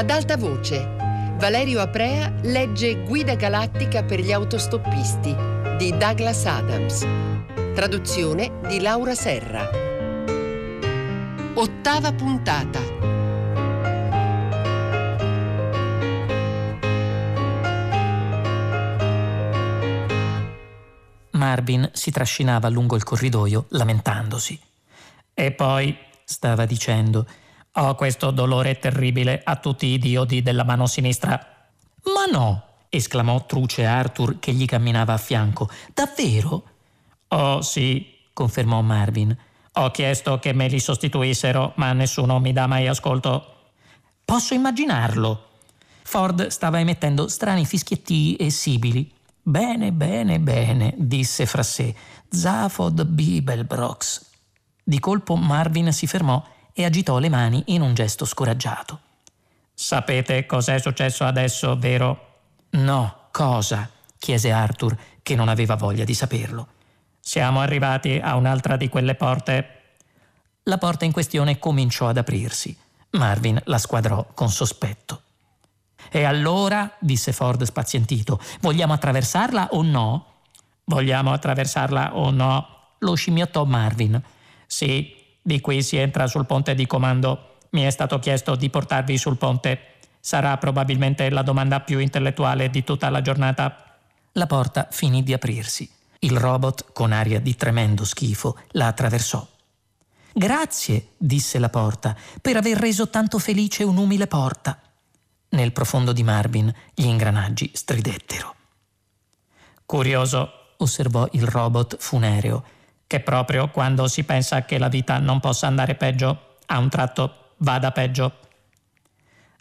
Ad alta voce, Valerio Aprea legge Guida galattica per gli autostoppisti di Douglas Adams. Traduzione di Laura Serra. Ottava puntata. Marvin si trascinava lungo il corridoio lamentandosi. E poi, stava dicendo, ho questo dolore terribile a tutti i diodi della mano sinistra. Ma no! esclamò truce Arthur che gli camminava a fianco. Davvero? Oh sì, confermò Marvin. Ho chiesto che me li sostituissero, ma nessuno mi dà mai ascolto. Posso immaginarlo. Ford stava emettendo strani fischietti e sibili. Bene, bene, bene, disse fra sé. Zaphod Bibelbrox. Di colpo Marvin si fermò e agitò le mani in un gesto scoraggiato. Sapete cos'è successo adesso, vero? No, cosa? chiese Arthur, che non aveva voglia di saperlo. Siamo arrivati a un'altra di quelle porte. La porta in questione cominciò ad aprirsi. Marvin la squadrò con sospetto. E allora, disse Ford spazientito, vogliamo attraversarla o no? Vogliamo attraversarla o no? Lo scimmiottò Marvin. Sì, di qui si entra sul ponte di comando. Mi è stato chiesto di portarvi sul ponte. Sarà probabilmente la domanda più intellettuale di tutta la giornata. La porta finì di aprirsi. Il robot, con aria di tremendo schifo, la attraversò. Grazie, disse la porta, per aver reso tanto felice un'umile porta. Nel profondo di Marvin gli ingranaggi stridettero. Curioso, osservò il robot funereo, che proprio quando si pensa che la vita non possa andare peggio, a un tratto vada peggio.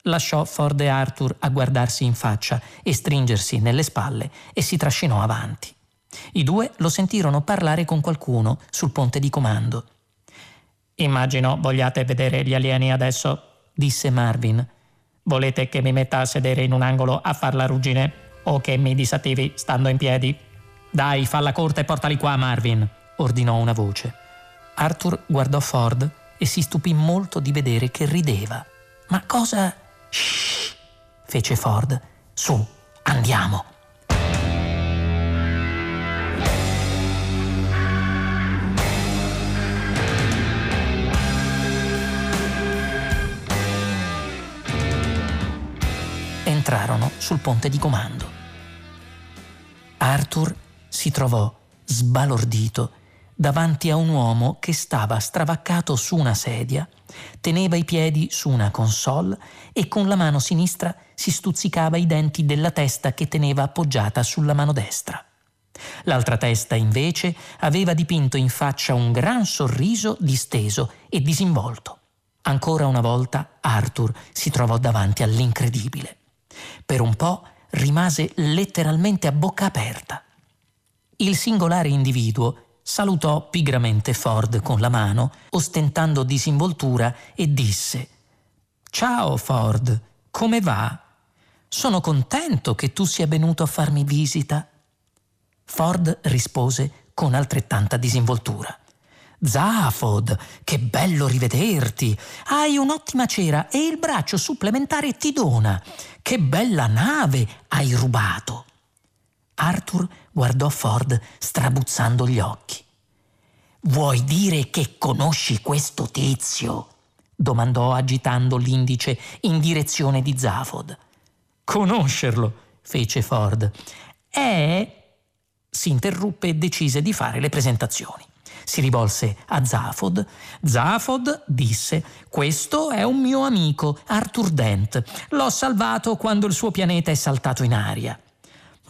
Lasciò Ford e Arthur a guardarsi in faccia e stringersi nelle spalle e si trascinò avanti. I due lo sentirono parlare con qualcuno sul ponte di comando. Immagino vogliate vedere gli alieni adesso, disse Marvin. Volete che mi metta a sedere in un angolo a far la ruggine o che mi disattivi stando in piedi? Dai, falla corta e portali qua, Marvin, ordinò una voce. Arthur guardò Ford e si stupì molto di vedere che rideva. Ma cosa? Shh, fece Ford. Su, andiamo. entrarono sul ponte di comando. Arthur si trovò sbalordito davanti a un uomo che stava stravaccato su una sedia, teneva i piedi su una console e con la mano sinistra si stuzzicava i denti della testa che teneva appoggiata sulla mano destra. L'altra testa, invece, aveva dipinto in faccia un gran sorriso disteso e disinvolto. Ancora una volta Arthur si trovò davanti all'incredibile. Per un po' rimase letteralmente a bocca aperta. Il singolare individuo salutò pigramente Ford con la mano, ostentando disinvoltura, e disse Ciao Ford, come va? Sono contento che tu sia venuto a farmi visita. Ford rispose con altrettanta disinvoltura. Zafod, che bello rivederti! Hai un'ottima cera e il braccio supplementare ti dona. Che bella nave hai rubato! Arthur guardò Ford strabuzzando gli occhi. Vuoi dire che conosci questo tizio? domandò agitando l'indice in direzione di Zafod. Conoscerlo, fece Ford. È... si interruppe e decise di fare le presentazioni si rivolse a Zafod. Zafod disse: Questo è un mio amico, Arthur Dent. L'ho salvato quando il suo pianeta è saltato in aria.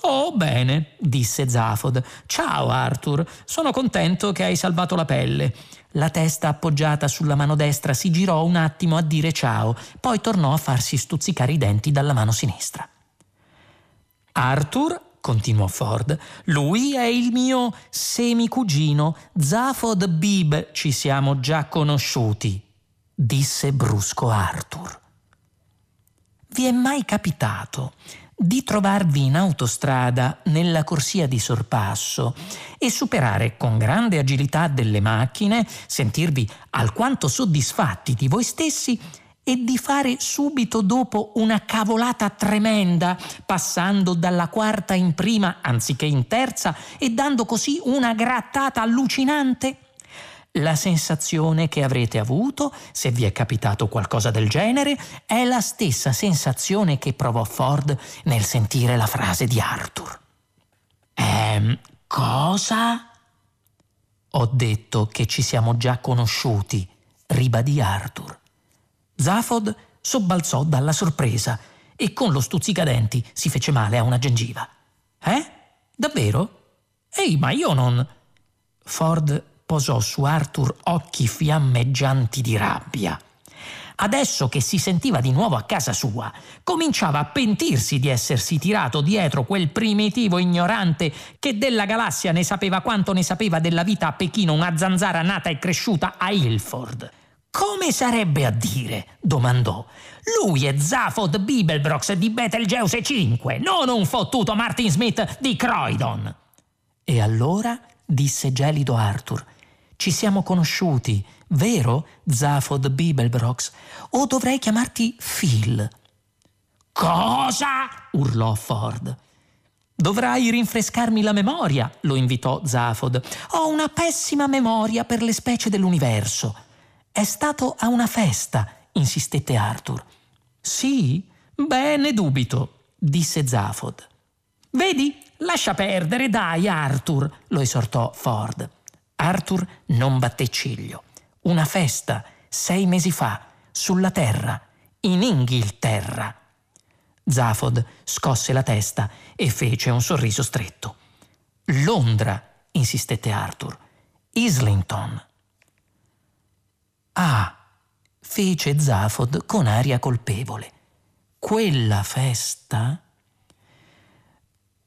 Oh, bene, disse Zafod. Ciao, Arthur. Sono contento che hai salvato la pelle. La testa appoggiata sulla mano destra si girò un attimo a dire ciao, poi tornò a farsi stuzzicare i denti dalla mano sinistra. Arthur continuò Ford, lui è il mio semicugino, Zafod Bib, ci siamo già conosciuti, disse brusco Arthur. Vi è mai capitato di trovarvi in autostrada nella corsia di sorpasso e superare con grande agilità delle macchine, sentirvi alquanto soddisfatti di voi stessi e di fare subito dopo una cavolata tremenda, passando dalla quarta in prima anziché in terza e dando così una grattata allucinante? La sensazione che avrete avuto, se vi è capitato qualcosa del genere, è la stessa sensazione che provò Ford nel sentire la frase di Arthur. Ehm, cosa? Ho detto che ci siamo già conosciuti, ribadì Arthur. Zafod sobbalzò dalla sorpresa e con lo stuzzicadenti si fece male a una gengiva. Eh? Davvero? Ehi, ma io non. Ford posò su Arthur occhi fiammeggianti di rabbia. Adesso che si sentiva di nuovo a casa sua, cominciava a pentirsi di essersi tirato dietro quel primitivo ignorante che della galassia ne sapeva quanto ne sapeva della vita a Pechino una zanzara nata e cresciuta a Ilford. Come sarebbe a dire? domandò. Lui è Zaphod Bibelbrox di Betelgeuse 5, non un fottuto Martin Smith di Croydon. E allora? disse gelido Arthur ci siamo conosciuti, vero, Zaphod Bibelbrox? O dovrei chiamarti Phil? Cosa? urlò Ford. Dovrai rinfrescarmi la memoria, lo invitò Zaphod. Ho una pessima memoria per le specie dell'universo. È stato a una festa, insistette Arthur. Sì? Beh, ne dubito, disse Zaphod. Vedi? Lascia perdere, dai, Arthur, lo esortò Ford. Arthur non batté ciglio. Una festa, sei mesi fa, sulla terra, in Inghilterra. Zafod scosse la testa e fece un sorriso stretto. Londra, insistette Arthur. Islington. Ah, fece Zafod con aria colpevole. Quella festa?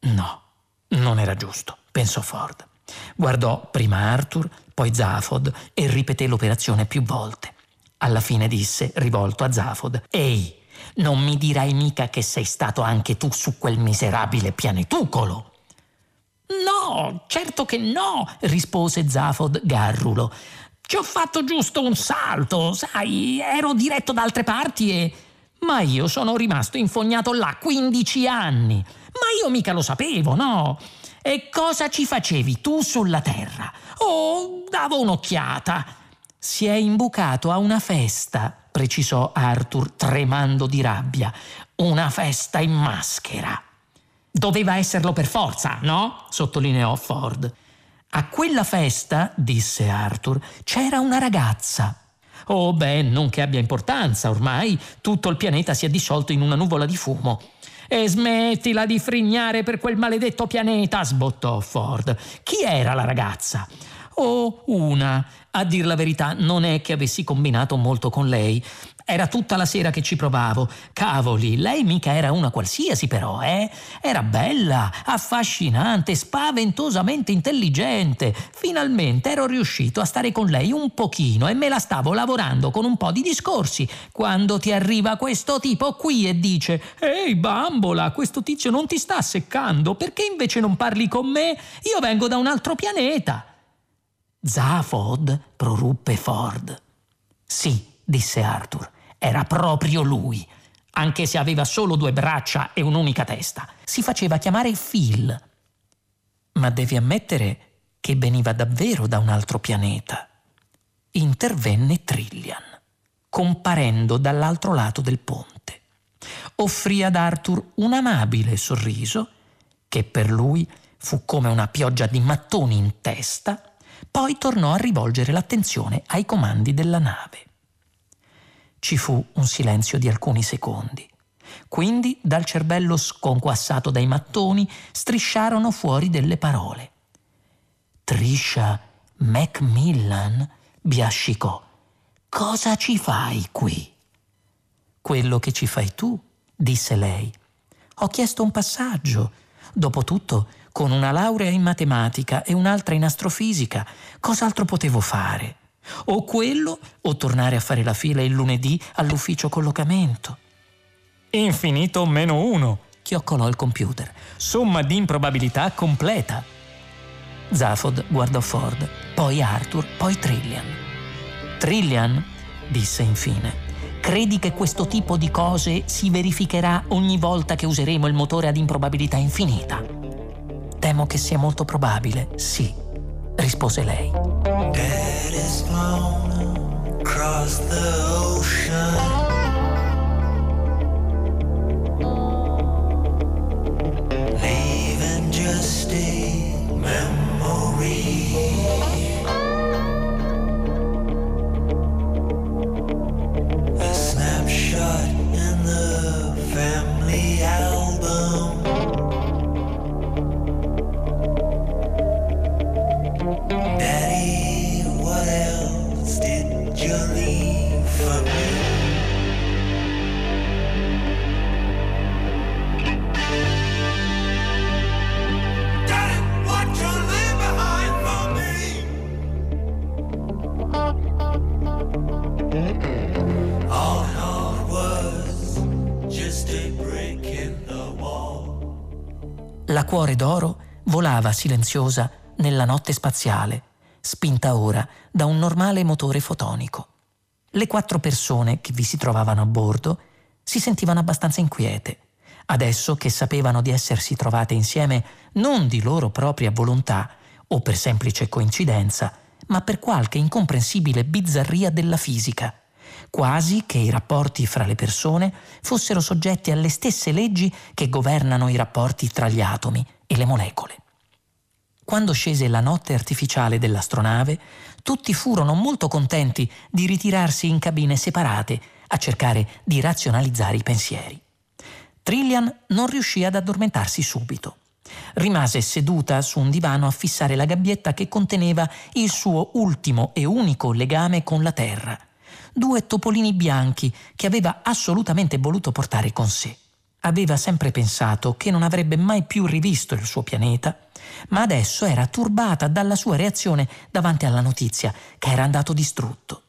No, non era giusto, pensò Ford. Guardò prima Arthur, poi Zafod e ripeté l'operazione più volte. Alla fine disse, rivolto a Zafod, Ehi, non mi dirai mica che sei stato anche tu su quel miserabile pianetucolo? No, certo che no, rispose Zafod garrulo. Ci ho fatto giusto un salto, sai, ero diretto da altre parti e... Ma io sono rimasto infognato là 15 anni. Ma io mica lo sapevo, no? E cosa ci facevi tu sulla terra? Oh, davo un'occhiata. Si è imbucato a una festa, precisò Arthur tremando di rabbia. Una festa in maschera. Doveva esserlo per forza, no? sottolineò Ford. A quella festa, disse Arthur, c'era una ragazza. Oh, beh, non che abbia importanza, ormai tutto il pianeta si è dissolto in una nuvola di fumo. E smettila di frignare per quel maledetto pianeta, sbottò Ford. Chi era la ragazza? Oh, una. A dir la verità, non è che avessi combinato molto con lei. Era tutta la sera che ci provavo. Cavoli, lei mica era una qualsiasi però, eh? Era bella, affascinante, spaventosamente intelligente. Finalmente ero riuscito a stare con lei un pochino e me la stavo lavorando con un po' di discorsi. Quando ti arriva questo tipo qui e dice Ehi bambola, questo tizio non ti sta seccando, perché invece non parli con me? Io vengo da un altro pianeta. Zafod, proruppe Ford. Sì, disse Arthur. Era proprio lui, anche se aveva solo due braccia e un'unica testa. Si faceva chiamare Phil. Ma devi ammettere che veniva davvero da un altro pianeta. Intervenne Trillian, comparendo dall'altro lato del ponte. Offrì ad Arthur un amabile sorriso, che per lui fu come una pioggia di mattoni in testa, poi tornò a rivolgere l'attenzione ai comandi della nave. Ci fu un silenzio di alcuni secondi. Quindi dal cervello sconquassato dai mattoni strisciarono fuori delle parole. Trisha Macmillan biascicò. Cosa ci fai qui? Quello che ci fai tu, disse lei. Ho chiesto un passaggio. Dopotutto, con una laurea in matematica e un'altra in astrofisica, cos'altro potevo fare? O quello, o tornare a fare la fila il lunedì all'ufficio collocamento. Infinito meno uno, chioccolò il computer. Somma di improbabilità completa. Zafod guardò Ford, poi Arthur, poi Trillian. Trillian, disse infine, Credi che questo tipo di cose si verificherà ogni volta che useremo il motore ad improbabilità infinita? Temo che sia molto probabile, sì, rispose lei. La cuore d'oro volava silenziosa nella notte spaziale, spinta ora da un normale motore fotonico. Le quattro persone che vi si trovavano a bordo si sentivano abbastanza inquiete, adesso che sapevano di essersi trovate insieme non di loro propria volontà o per semplice coincidenza, ma per qualche incomprensibile bizzarria della fisica quasi che i rapporti fra le persone fossero soggetti alle stesse leggi che governano i rapporti tra gli atomi e le molecole. Quando scese la notte artificiale dell'astronave, tutti furono molto contenti di ritirarsi in cabine separate a cercare di razionalizzare i pensieri. Trillian non riuscì ad addormentarsi subito. Rimase seduta su un divano a fissare la gabbietta che conteneva il suo ultimo e unico legame con la Terra, due topolini bianchi che aveva assolutamente voluto portare con sé. Aveva sempre pensato che non avrebbe mai più rivisto il suo pianeta, ma adesso era turbata dalla sua reazione davanti alla notizia che era andato distrutto.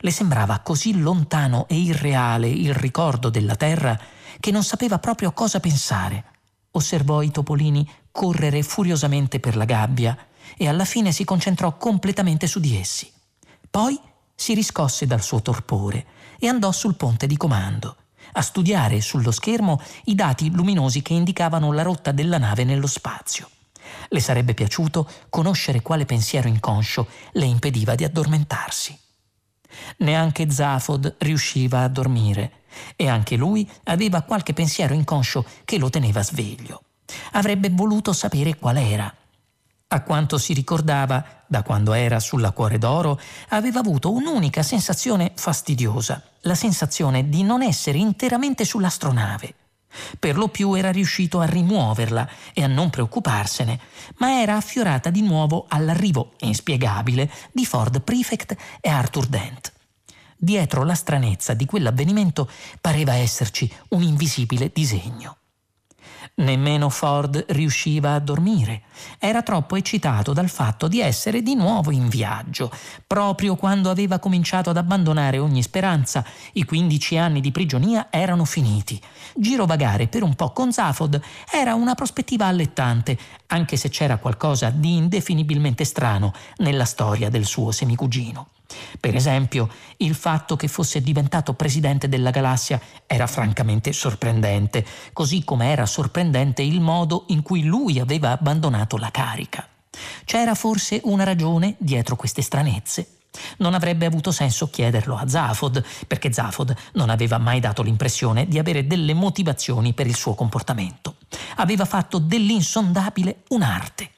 Le sembrava così lontano e irreale il ricordo della Terra che non sapeva proprio cosa pensare. Osservò i topolini correre furiosamente per la gabbia e alla fine si concentrò completamente su di essi. Poi si riscosse dal suo torpore e andò sul ponte di comando a studiare sullo schermo i dati luminosi che indicavano la rotta della nave nello spazio. Le sarebbe piaciuto conoscere quale pensiero inconscio le impediva di addormentarsi. Neanche Zafod riusciva a dormire e anche lui aveva qualche pensiero inconscio che lo teneva sveglio. Avrebbe voluto sapere qual era a quanto si ricordava, da quando era sulla Cuore d'Oro, aveva avuto un'unica sensazione fastidiosa, la sensazione di non essere interamente sull'astronave. Per lo più era riuscito a rimuoverla e a non preoccuparsene, ma era affiorata di nuovo all'arrivo inspiegabile di Ford Prefect e Arthur Dent. Dietro la stranezza di quell'avvenimento pareva esserci un invisibile disegno. Nemmeno Ford riusciva a dormire. Era troppo eccitato dal fatto di essere di nuovo in viaggio. Proprio quando aveva cominciato ad abbandonare ogni speranza, i 15 anni di prigionia erano finiti. Girovagare per un po' con Zafod era una prospettiva allettante, anche se c'era qualcosa di indefinibilmente strano nella storia del suo semicugino. Per esempio, il fatto che fosse diventato presidente della galassia era francamente sorprendente, così come era sorprendente il modo in cui lui aveva abbandonato la carica. C'era forse una ragione dietro queste stranezze? Non avrebbe avuto senso chiederlo a Zafod, perché Zafod non aveva mai dato l'impressione di avere delle motivazioni per il suo comportamento. Aveva fatto dell'insondabile un'arte.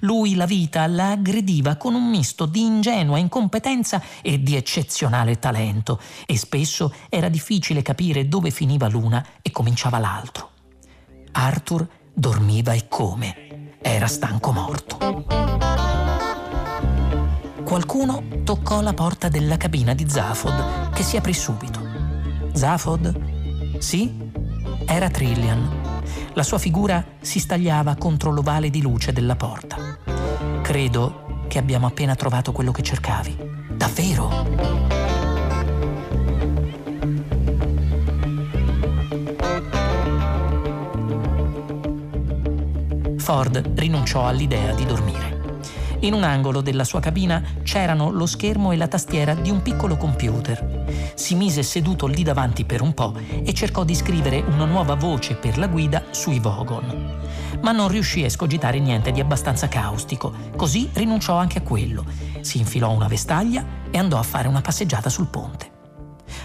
Lui la vita la aggrediva con un misto di ingenua incompetenza e di eccezionale talento e spesso era difficile capire dove finiva l'una e cominciava l'altro. Arthur dormiva e come. Era stanco morto. Qualcuno toccò la porta della cabina di Zafod, che si aprì subito. Zafod? Sì? Era Trillian la sua figura si stagliava contro l'ovale di luce della porta. Credo che abbiamo appena trovato quello che cercavi. Davvero? Ford rinunciò all'idea di dormire. In un angolo della sua cabina c'erano lo schermo e la tastiera di un piccolo computer. Si mise seduto lì davanti per un po' e cercò di scrivere una nuova voce per la guida sui Vogon. Ma non riuscì a escogitare niente di abbastanza caustico, così rinunciò anche a quello. Si infilò una vestaglia e andò a fare una passeggiata sul ponte.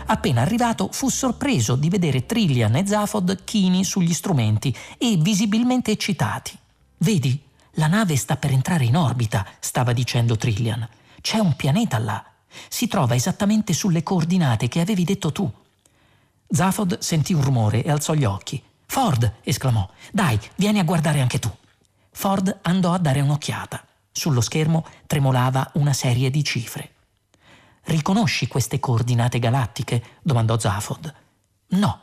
Appena arrivato fu sorpreso di vedere Trillian e Zafod chini sugli strumenti e visibilmente eccitati. Vedi, la nave sta per entrare in orbita, stava dicendo Trillian. C'è un pianeta là. Si trova esattamente sulle coordinate che avevi detto tu. Zafod sentì un rumore e alzò gli occhi. Ford! esclamò. Dai, vieni a guardare anche tu. Ford andò a dare un'occhiata. Sullo schermo tremolava una serie di cifre. Riconosci queste coordinate galattiche? domandò Zafod. No.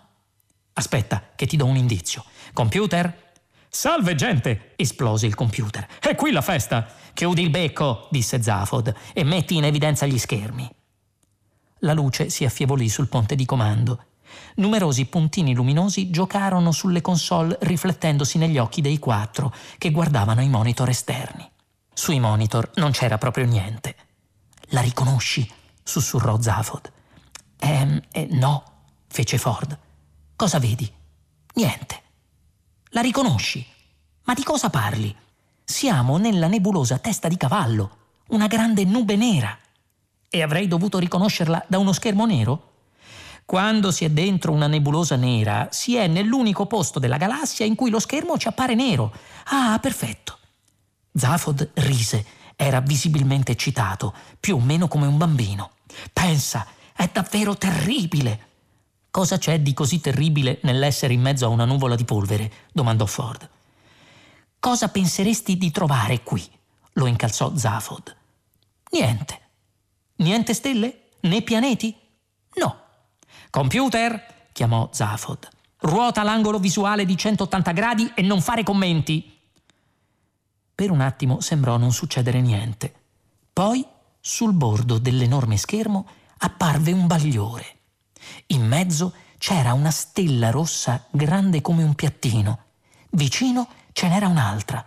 Aspetta, che ti do un indizio. Computer? Salve gente! esplose il computer. È qui la festa! Chiudi il becco, disse Zafod, e metti in evidenza gli schermi. La luce si affievolì sul ponte di comando. Numerosi puntini luminosi giocarono sulle console riflettendosi negli occhi dei quattro che guardavano i monitor esterni. Sui monitor non c'era proprio niente. La riconosci? sussurrò Zafod. Ehm, eh, no, fece Ford. Cosa vedi? Niente. La riconosci? Ma di cosa parli? Siamo nella nebulosa testa di cavallo, una grande nube nera. E avrei dovuto riconoscerla da uno schermo nero? Quando si è dentro una nebulosa nera, si è nell'unico posto della galassia in cui lo schermo ci appare nero. Ah, perfetto. Zafod rise, era visibilmente eccitato, più o meno come un bambino. Pensa, è davvero terribile. Cosa c'è di così terribile nell'essere in mezzo a una nuvola di polvere? domandò Ford. Cosa penseresti di trovare qui? lo incalzò Zafod. Niente. Niente stelle? Né pianeti? No. Computer? chiamò Zafod. Ruota l'angolo visuale di 180 gradi e non fare commenti. Per un attimo sembrò non succedere niente. Poi sul bordo dell'enorme schermo apparve un bagliore. In mezzo c'era una stella rossa grande come un piattino. Vicino ce n'era un'altra.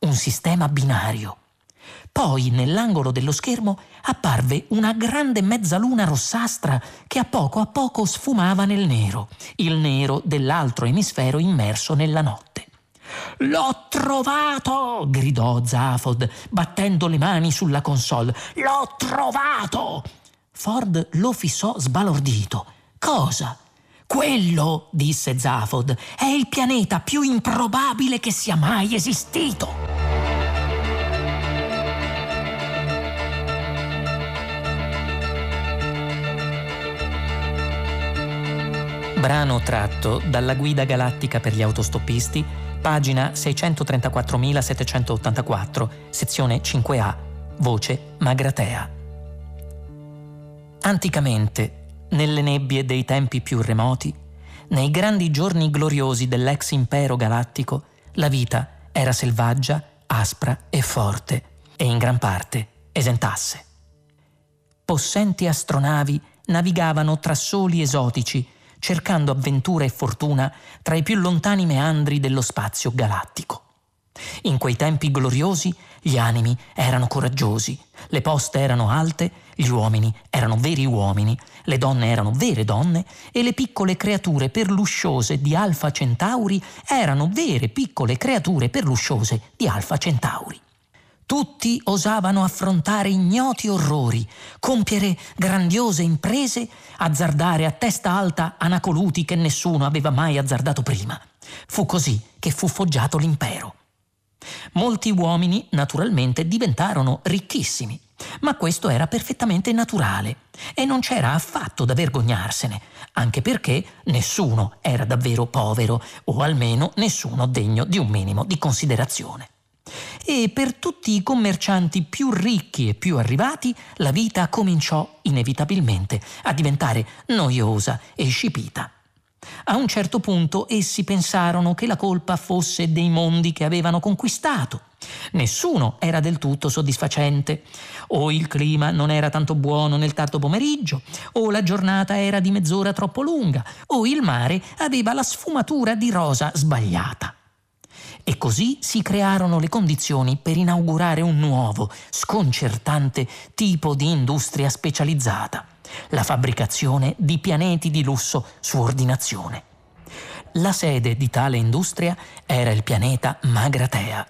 Un sistema binario. Poi nell'angolo dello schermo apparve una grande mezzaluna rossastra che a poco a poco sfumava nel nero, il nero dell'altro emisfero immerso nella notte. L'ho trovato! gridò Zafod, battendo le mani sulla console. L'ho trovato! Ford lo fissò sbalordito. Cosa? Quello, disse Zafod, è il pianeta più improbabile che sia mai esistito. Brano tratto dalla Guida galattica per gli autostoppisti pagina 634.784, sezione 5A, voce Magratea. Anticamente, nelle nebbie dei tempi più remoti, nei grandi giorni gloriosi dell'ex impero galattico, la vita era selvaggia, aspra e forte, e in gran parte esentasse. Possenti astronavi navigavano tra soli esotici cercando avventura e fortuna tra i più lontani meandri dello spazio galattico. In quei tempi gloriosi gli animi erano coraggiosi, le poste erano alte, gli uomini erano veri uomini, le donne erano vere donne e le piccole creature perlusciose di Alfa Centauri erano vere piccole creature perlusciose di Alfa Centauri. Tutti osavano affrontare ignoti orrori, compiere grandiose imprese, azzardare a testa alta anacoluti che nessuno aveva mai azzardato prima. Fu così che fu foggiato l'impero. Molti uomini naturalmente diventarono ricchissimi, ma questo era perfettamente naturale e non c'era affatto da vergognarsene, anche perché nessuno era davvero povero o almeno nessuno degno di un minimo di considerazione e per tutti i commercianti più ricchi e più arrivati la vita cominciò inevitabilmente a diventare noiosa e scipita. A un certo punto essi pensarono che la colpa fosse dei mondi che avevano conquistato. Nessuno era del tutto soddisfacente. O il clima non era tanto buono nel tardo pomeriggio, o la giornata era di mezz'ora troppo lunga, o il mare aveva la sfumatura di rosa sbagliata. E così si crearono le condizioni per inaugurare un nuovo, sconcertante tipo di industria specializzata, la fabbricazione di pianeti di lusso su ordinazione. La sede di tale industria era il pianeta Magratea,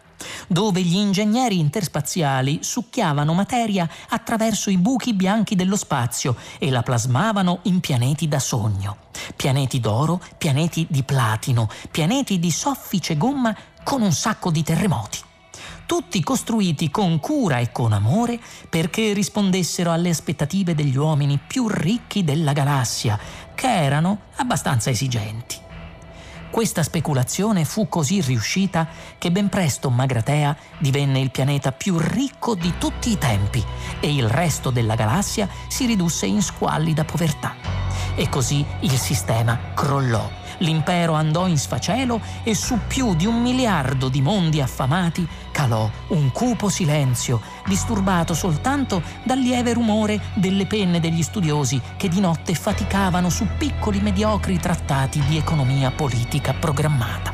dove gli ingegneri interspaziali succhiavano materia attraverso i buchi bianchi dello spazio e la plasmavano in pianeti da sogno. Pianeti d'oro, pianeti di platino, pianeti di soffice gomma con un sacco di terremoti tutti costruiti con cura e con amore perché rispondessero alle aspettative degli uomini più ricchi della galassia, che erano abbastanza esigenti. Questa speculazione fu così riuscita che ben presto Magratea divenne il pianeta più ricco di tutti i tempi e il resto della galassia si ridusse in squallida povertà. E così il sistema crollò L'impero andò in sfacelo e su più di un miliardo di mondi affamati calò un cupo silenzio, disturbato soltanto dal lieve rumore delle penne degli studiosi che di notte faticavano su piccoli mediocri trattati di economia politica programmata.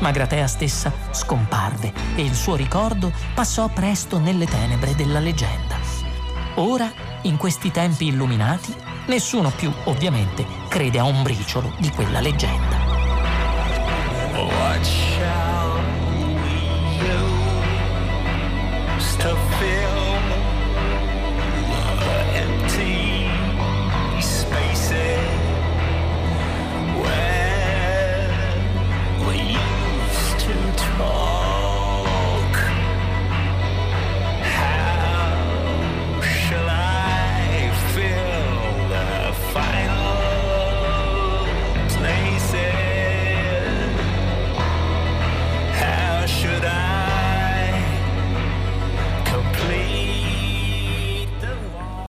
Magratea stessa scomparve e il suo ricordo passò presto nelle tenebre della leggenda. Ora, in questi tempi illuminati, Nessuno più, ovviamente, crede a un briciolo di quella leggenda. Watch out. to feel